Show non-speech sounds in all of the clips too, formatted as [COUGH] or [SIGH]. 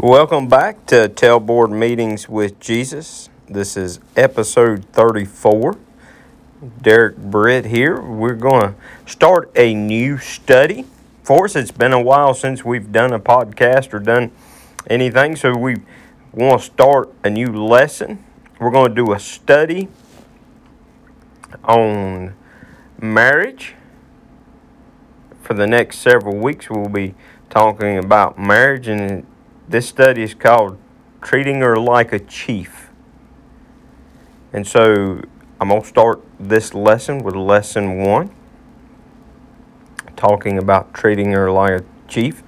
Welcome back to Tailboard Meetings with Jesus. This is episode 34. Derek Britt here. We're going to start a new study for us. It's been a while since we've done a podcast or done anything, so we want to start a new lesson. We're going to do a study on marriage. For the next several weeks, we'll be talking about marriage and this study is called Treating Her Like a Chief. And so I'm going to start this lesson with lesson one, talking about treating her like a chief.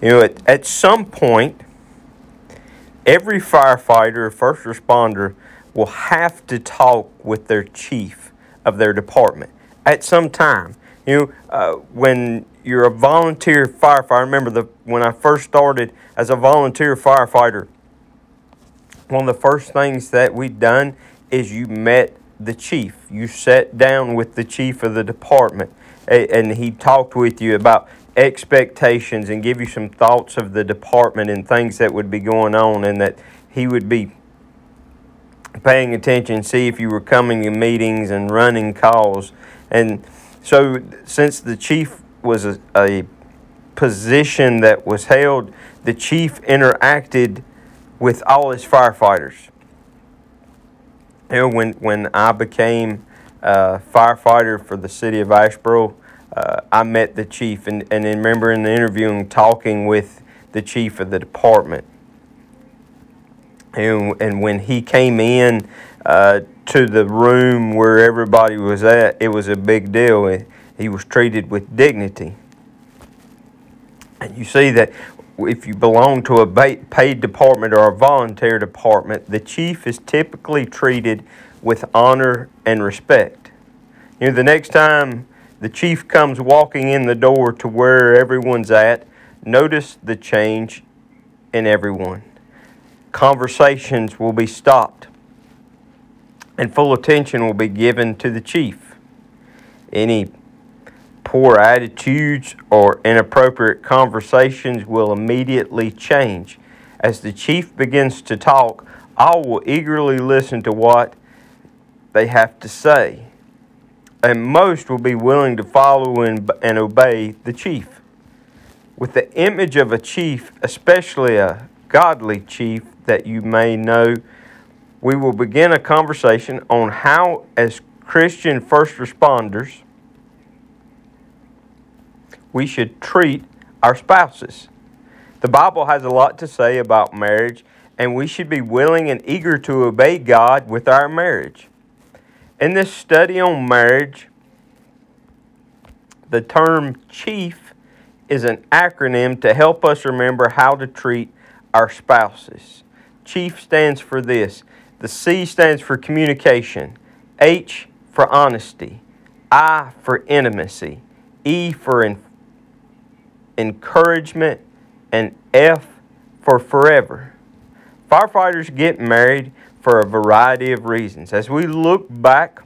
You know, at, at some point, every firefighter first responder will have to talk with their chief of their department at some time. You know, uh, when you're a volunteer firefighter, I remember the when I first started as a volunteer firefighter, one of the first things that we done is you met the chief. You sat down with the chief of the department, and he talked with you about expectations and give you some thoughts of the department and things that would be going on, and that he would be paying attention, see if you were coming to meetings and running calls. And so, since the chief was a, a position that was held, the chief interacted with all his firefighters. You know, when, when I became a firefighter for the city of Asheboro, uh, I met the chief and, and remember in the interview and talking with the chief of the department. And, and when he came in uh, to the room where everybody was at, it was a big deal. He was treated with dignity. And you see that if you belong to a paid department or a volunteer department, the chief is typically treated with honor and respect. You know, the next time the chief comes walking in the door to where everyone's at, notice the change in everyone. Conversations will be stopped, and full attention will be given to the chief. Any poor attitudes or inappropriate conversations will immediately change. As the chief begins to talk, all will eagerly listen to what they have to say, and most will be willing to follow and, and obey the chief. With the image of a chief, especially a godly chief that you may know, we will begin a conversation on how, as Christian first responders, we should treat our spouses. The Bible has a lot to say about marriage, and we should be willing and eager to obey God with our marriage. In this study on marriage, the term chief is an acronym to help us remember how to treat our spouses. Chief stands for this. The C stands for communication, H for honesty, I for intimacy, E for encouragement, and F for forever. Firefighters get married for a variety of reasons. As we look back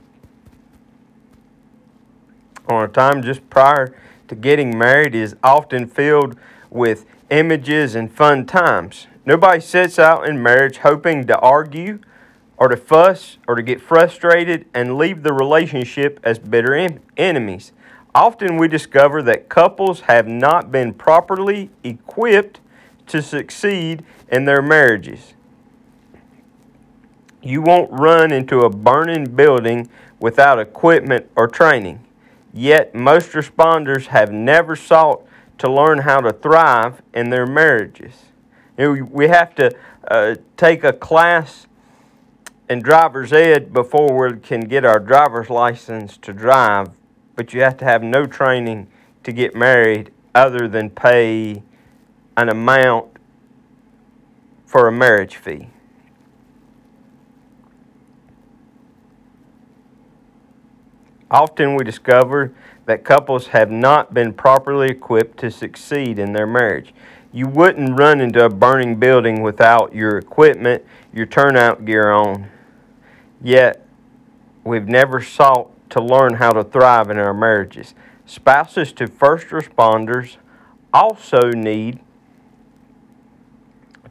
on a time just prior to getting married is often filled with images and fun times. Nobody sets out in marriage hoping to argue or to fuss or to get frustrated and leave the relationship as bitter en- enemies. Often we discover that couples have not been properly equipped to succeed in their marriages. You won't run into a burning building without equipment or training. Yet, most responders have never sought to learn how to thrive in their marriages. You know, we have to uh, take a class in driver's ed before we can get our driver's license to drive but you have to have no training to get married other than pay an amount for a marriage fee. Often we discover that couples have not been properly equipped to succeed in their marriage. You wouldn't run into a burning building without your equipment, your turnout gear on. Yet, we've never sought to learn how to thrive in our marriages. Spouses to first responders also need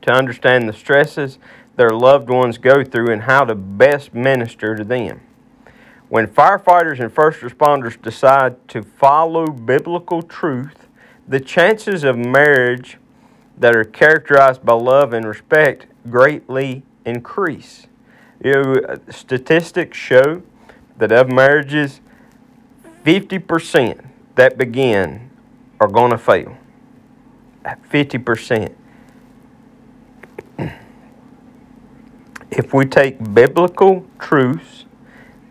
to understand the stresses their loved ones go through and how to best minister to them. When firefighters and first responders decide to follow biblical truth, the chances of marriage that are characterized by love and respect greatly increase. You know, statistics show that of marriages, 50% that begin are going to fail. 50%. [CLEARS THROAT] if we take biblical truths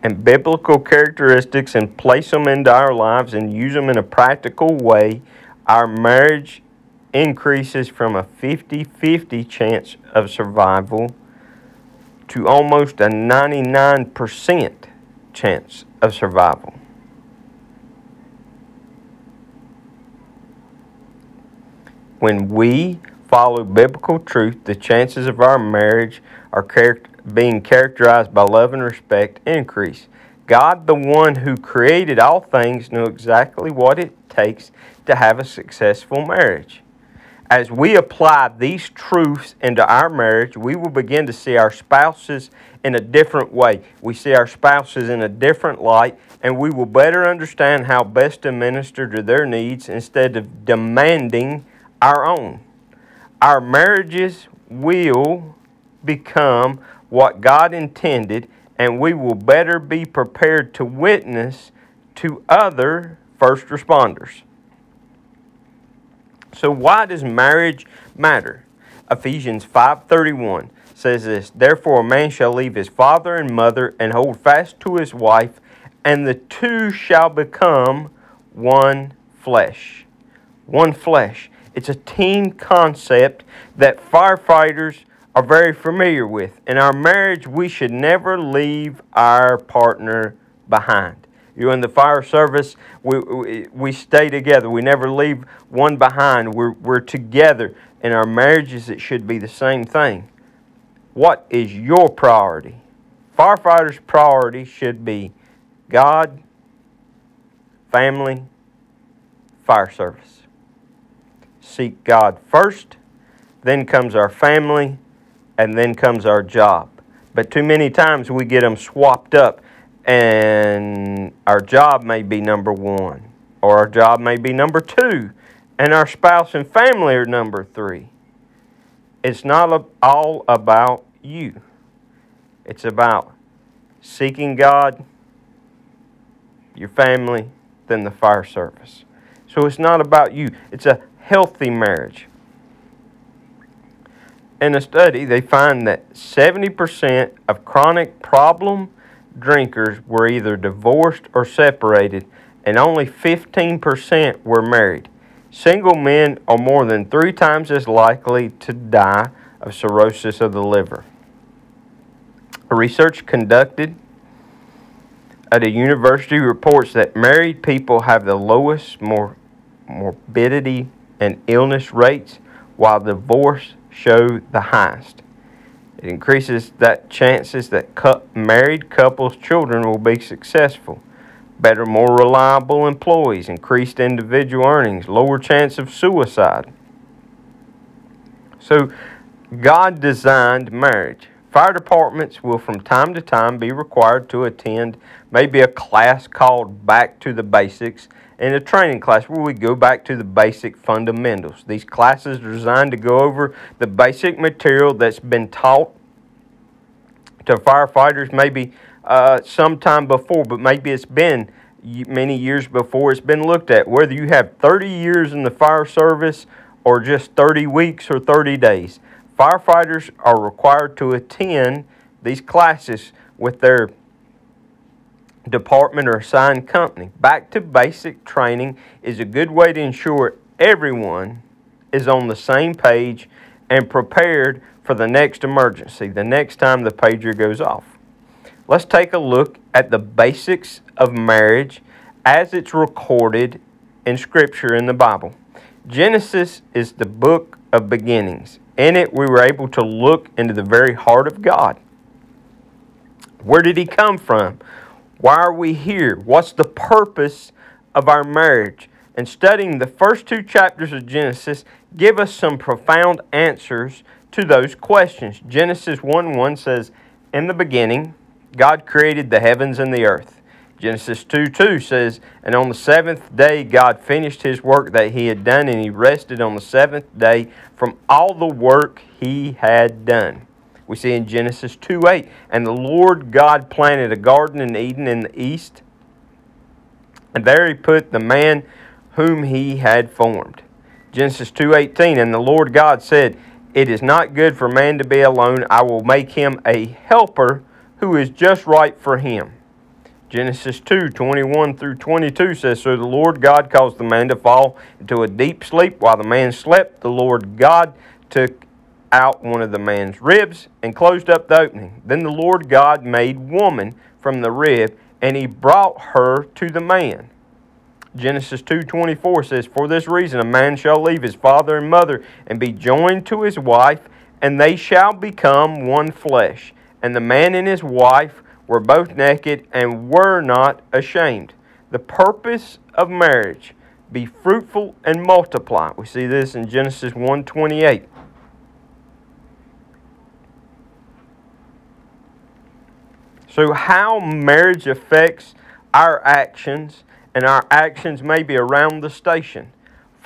and biblical characteristics and place them into our lives and use them in a practical way, our marriage increases from a 50 50 chance of survival to almost a 99% chance of survival. When we follow biblical truth, the chances of our marriage are char- being characterized by love and respect increase. God, the one who created all things, knew exactly what it takes to have a successful marriage. As we apply these truths into our marriage, we will begin to see our spouses in a different way. We see our spouses in a different light, and we will better understand how best to minister to their needs instead of demanding our own. Our marriages will become what God intended, and we will better be prepared to witness to other first responders. So why does marriage matter? Ephesians 5:31 says this, "Therefore a man shall leave his father and mother and hold fast to his wife, and the two shall become one flesh." One flesh. It's a team concept that firefighters are very familiar with. In our marriage, we should never leave our partner behind. You're in the fire service, we, we, we stay together. We never leave one behind. We're, we're together. In our marriages, it should be the same thing. What is your priority? Firefighters' priority should be God, family, fire service. Seek God first, then comes our family, and then comes our job. But too many times we get them swapped up, and our job may be number one, or our job may be number two, and our spouse and family are number three. It's not all about you, it's about seeking God, your family, then the fire service. So it's not about you, it's a healthy marriage in a study, they find that 70% of chronic problem drinkers were either divorced or separated, and only 15% were married. Single men are more than three times as likely to die of cirrhosis of the liver. A research conducted at a university reports that married people have the lowest mor- morbidity and illness rates, while divorce show the highest. It increases that chances that cu- married couples' children will be successful. Better, more reliable employees, increased individual earnings, lower chance of suicide. So, God designed marriage. Fire departments will from time to time be required to attend maybe a class called Back to the Basics in a training class where we go back to the basic fundamentals. These classes are designed to go over the basic material that's been taught to firefighters maybe uh, sometime before, but maybe it's been many years before it's been looked at. Whether you have 30 years in the fire service or just 30 weeks or 30 days, firefighters are required to attend these classes with their department or assigned company. Back to basic training is a good way to ensure everyone is on the same page and prepared for the next emergency, the next time the pager goes off. Let's take a look at the basics of marriage as it's recorded in Scripture in the Bible. Genesis is the book of beginnings. In it, we were able to look into the very heart of God. Where did He come from? Why are we here? What's the purpose of our marriage? And studying the first two chapters of Genesis give us some profound answers to those questions. Genesis 1 1 says, In the beginning, God created the heavens and the earth. Genesis 2 2 says, And on the seventh day God finished his work that he had done, and he rested on the seventh day from all the work he had done. We see in Genesis 2 8, And the Lord God planted a garden in Eden in the east, and there he put the man whom he had formed. Genesis 2:18 And the Lord God said, It is not good for man to be alone. I will make him a helper who is just right for him. Genesis 2 21 through 22 says, So the Lord God caused the man to fall into a deep sleep. While the man slept, the Lord God took out one of the man's ribs and closed up the opening. Then the Lord God made woman from the rib, and he brought her to the man. Genesis 2:24 says, "For this reason a man shall leave his father and mother and be joined to his wife, and they shall become one flesh. And the man and his wife were both naked and were not ashamed. The purpose of marriage be fruitful and multiply. We see this in Genesis 1:28. So how marriage affects our actions and our actions may be around the station.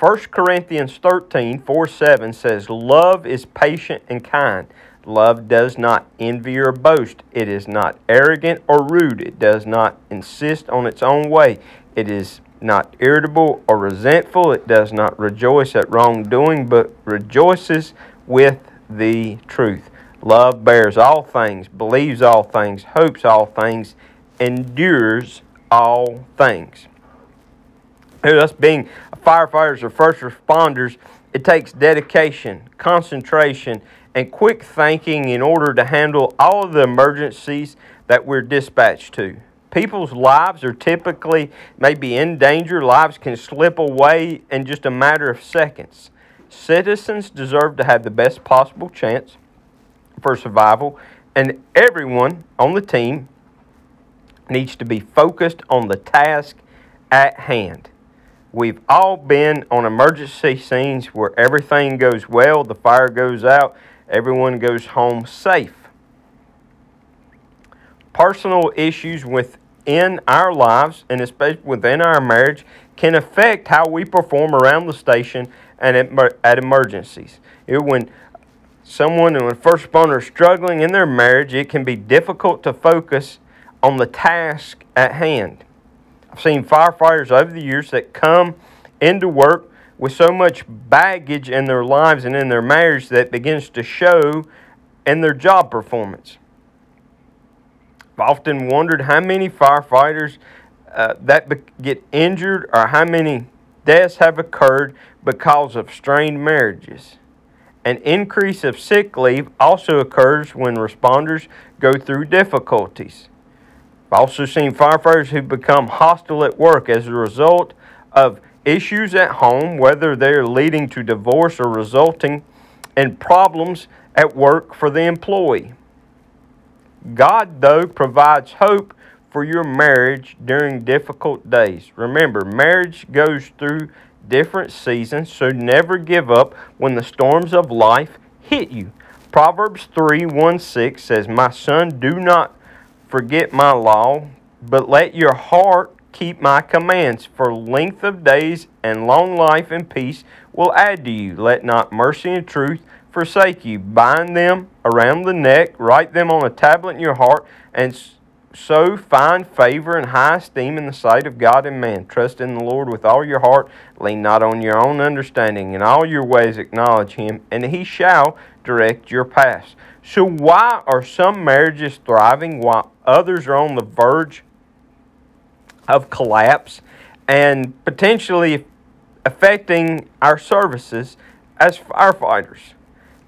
1 Corinthians 13, 4 7 says, Love is patient and kind. Love does not envy or boast. It is not arrogant or rude. It does not insist on its own way. It is not irritable or resentful. It does not rejoice at wrongdoing, but rejoices with the truth. Love bears all things, believes all things, hopes all things, endures all things. Us being firefighters or first responders, it takes dedication, concentration, and quick thinking in order to handle all of the emergencies that we're dispatched to. People's lives are typically maybe in danger. Lives can slip away in just a matter of seconds. Citizens deserve to have the best possible chance for survival, and everyone on the team needs to be focused on the task at hand. We've all been on emergency scenes where everything goes well, the fire goes out, everyone goes home safe. Personal issues within our lives and especially within our marriage can affect how we perform around the station and at, emergencies. when someone when a first responder struggling in their marriage, it can be difficult to focus on the task at hand. I've seen firefighters over the years that come into work with so much baggage in their lives and in their marriage that begins to show in their job performance. I've often wondered how many firefighters uh, that get injured or how many deaths have occurred because of strained marriages. An increase of sick leave also occurs when responders go through difficulties. I've also seen firefighters who become hostile at work as a result of issues at home, whether they're leading to divorce or resulting in problems at work for the employee. God, though, provides hope for your marriage during difficult days. Remember, marriage goes through different seasons, so never give up when the storms of life hit you. Proverbs 3 1 6 says, My son, do not forget my law, but let your heart keep my commands, for length of days and long life and peace will add to you. Let not mercy and truth forsake you. Bind them around the neck, write them on a tablet in your heart, and so find favor and high esteem in the sight of God and man. Trust in the Lord with all your heart. Lean not on your own understanding. In all your ways acknowledge him, and he shall direct your paths. So, why are some marriages thriving while others are on the verge of collapse and potentially affecting our services as firefighters.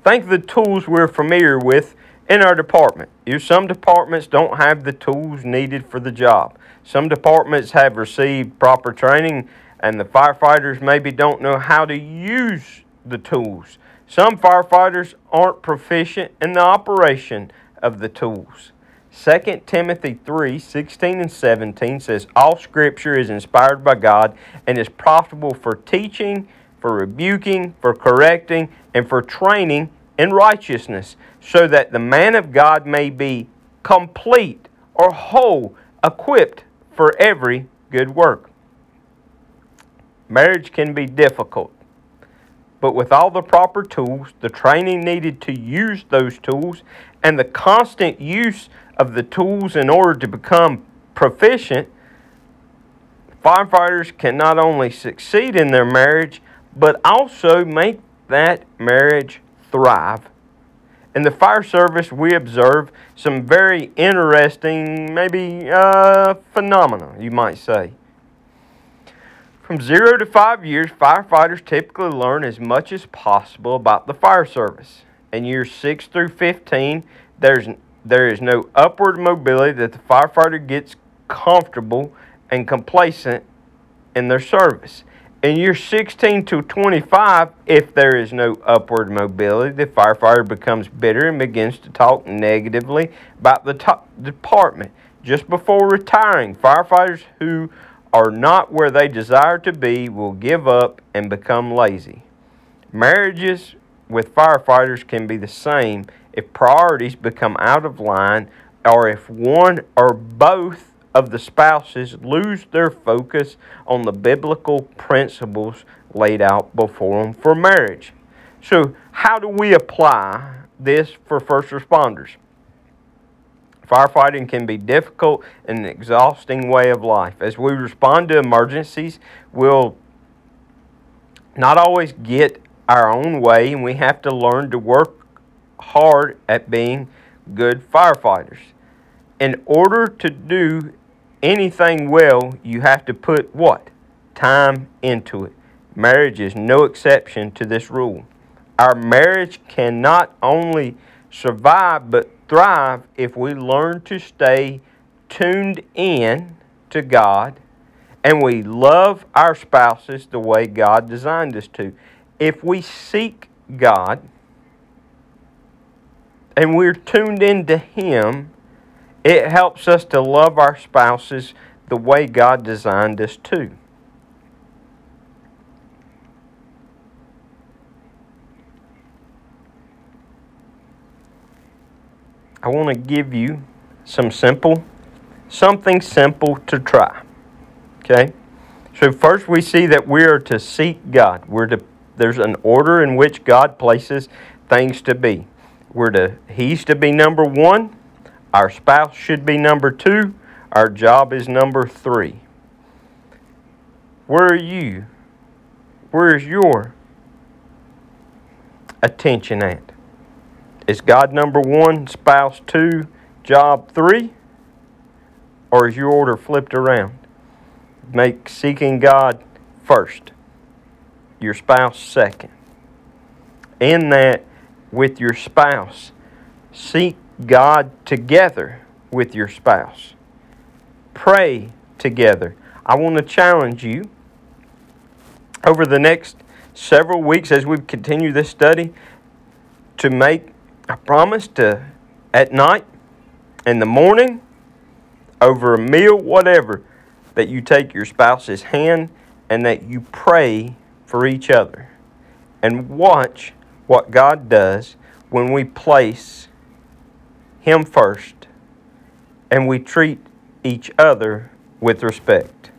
Think of the tools we're familiar with in our department. You, some departments don't have the tools needed for the job. Some departments have received proper training, and the firefighters maybe don't know how to use the tools. Some firefighters aren't proficient in the operation of the tools. 2 Timothy 3 16 and 17 says, All scripture is inspired by God and is profitable for teaching, for rebuking, for correcting, and for training in righteousness, so that the man of God may be complete or whole, equipped for every good work. Marriage can be difficult, but with all the proper tools, the training needed to use those tools, and the constant use of the tools in order to become proficient, firefighters can not only succeed in their marriage, but also make that marriage thrive. In the fire service, we observe some very interesting, maybe uh, phenomena, you might say. From zero to five years, firefighters typically learn as much as possible about the fire service. In years 6 through 15, there's, there is no upward mobility that the firefighter gets comfortable and complacent in their service. In year 16 to 25, if there is no upward mobility, the firefighter becomes bitter and begins to talk negatively about the department. Just before retiring, firefighters who are not where they desire to be will give up and become lazy. Marriages with firefighters can be the same if priorities become out of line or if one or both of the spouses lose their focus on the biblical principles laid out before them for marriage. So, how do we apply this for first responders? Firefighting can be difficult and an exhausting way of life. As we respond to emergencies, we'll not always get our own way, and we have to learn to work hard at being good firefighters. In order to do anything well, you have to put what? Time into it. Marriage is no exception to this rule. Our marriage can not only survive but thrive if we learn to stay tuned in to God and we love our spouses the way God designed us to. If we seek God and we're tuned into Him, it helps us to love our spouses the way God designed us to. I want to give you some simple, something simple to try. Okay? So first we see that we are to seek God. We're to there's an order in which God places things to be. We're to he's to be number 1, our spouse should be number two. Our job is number three. Where are you? Where is your attention at? Is God number one, spouse two, job three? Or is your order flipped around? Make seeking God first, your spouse second. In that, with your spouse, seek God together with your spouse. Pray together. I want to challenge you over the next several weeks as we continue this study to make a promise to at night, in the morning, over a meal, whatever, that you take your spouse's hand and that you pray for each other. And watch what God does when we place him first, and we treat each other with respect.